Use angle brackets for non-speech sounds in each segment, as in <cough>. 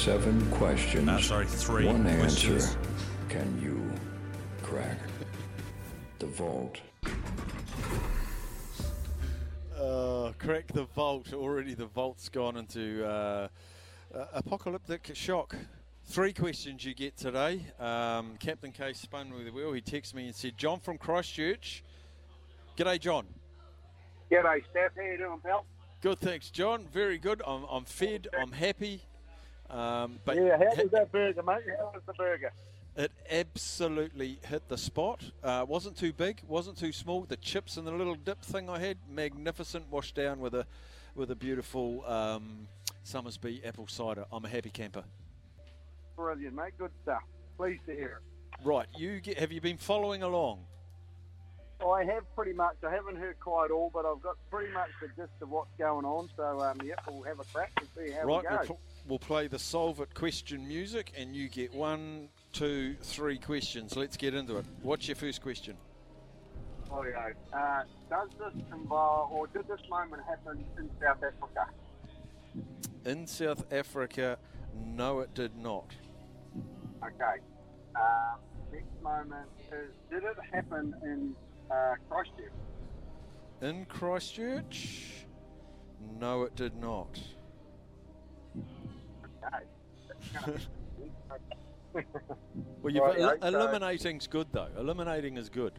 Seven questions. Uh, sorry, three One questions. answer. Can you crack the vault? Uh, crack the vault. Already the vault's gone into uh, uh, apocalyptic shock. Three questions you get today. Um, Captain K spun with the wheel. He texted me and said, John from Christchurch. G'day, John. G'day, Steph. How you doing, pal? Good, thanks, John. Very good. I'm, I'm fed. I'm happy. Um, but yeah, how was that burger, mate? How was the burger? It absolutely hit the spot. Uh, wasn't too big, wasn't too small. The chips and the little dip thing I had, magnificent. Washed down with a with a beautiful um, Somersby apple cider. I'm a happy camper. Brilliant, mate. Good stuff. Pleased to hear it. Right, you get, have you been following along? I have pretty much. I haven't heard quite all, but I've got pretty much the gist of what's going on. So, um, yep, we'll have a crack and see how right, we go. we'll, pl- we'll play the solve it question music, and you get one, two, three questions. Let's get into it. What's your first question? Oh, yeah. Uh, does this involve, or did this moment happen in South Africa? In South Africa, no, it did not. Okay. Um, next moment is, did it happen in uh, Christchurch? In Christchurch, no, it did not. Okay. <laughs> Well, you've Right, el- eliminating's good though. Eliminating is good.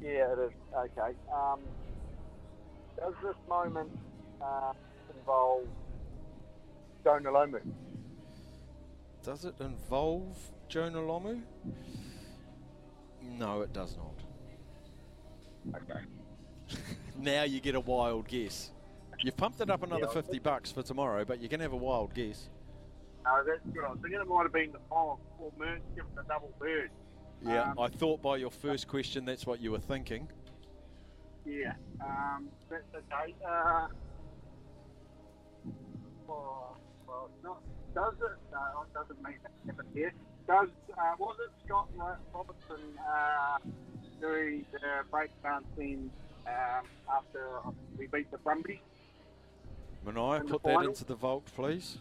Yeah, it is. Okay. Um, does this moment uh, involve Jonah Lomu? Does it involve Jonah Lomu? No, it does not. Okay. Now you get a wild guess. You've pumped it up another Yeah. 50 bucks for tomorrow, but you can have a wild guess. No, that's good. I was thinking it might have been the fog or Merge giving the double bird. Yeah, Um, I thought by your first question that's what you were thinking. Yeah. Um, that's okay. Uh, well, well, it's not, does it? No, it doesn't mean that happened here. Does uh, was it Scott Ro- Robertson uh, doing the breakdown scene um, after we beat the Brumbies? Manai, In the put that into the vault, please.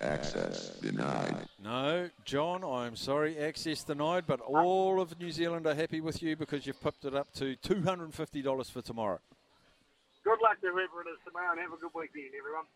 Access denied. No, John, I'm sorry, access denied, but all of New Zealand are happy with you because you've pipped it up to $250 for tomorrow. Good luck to whoever it is tomorrow, and have a good weekend, everyone.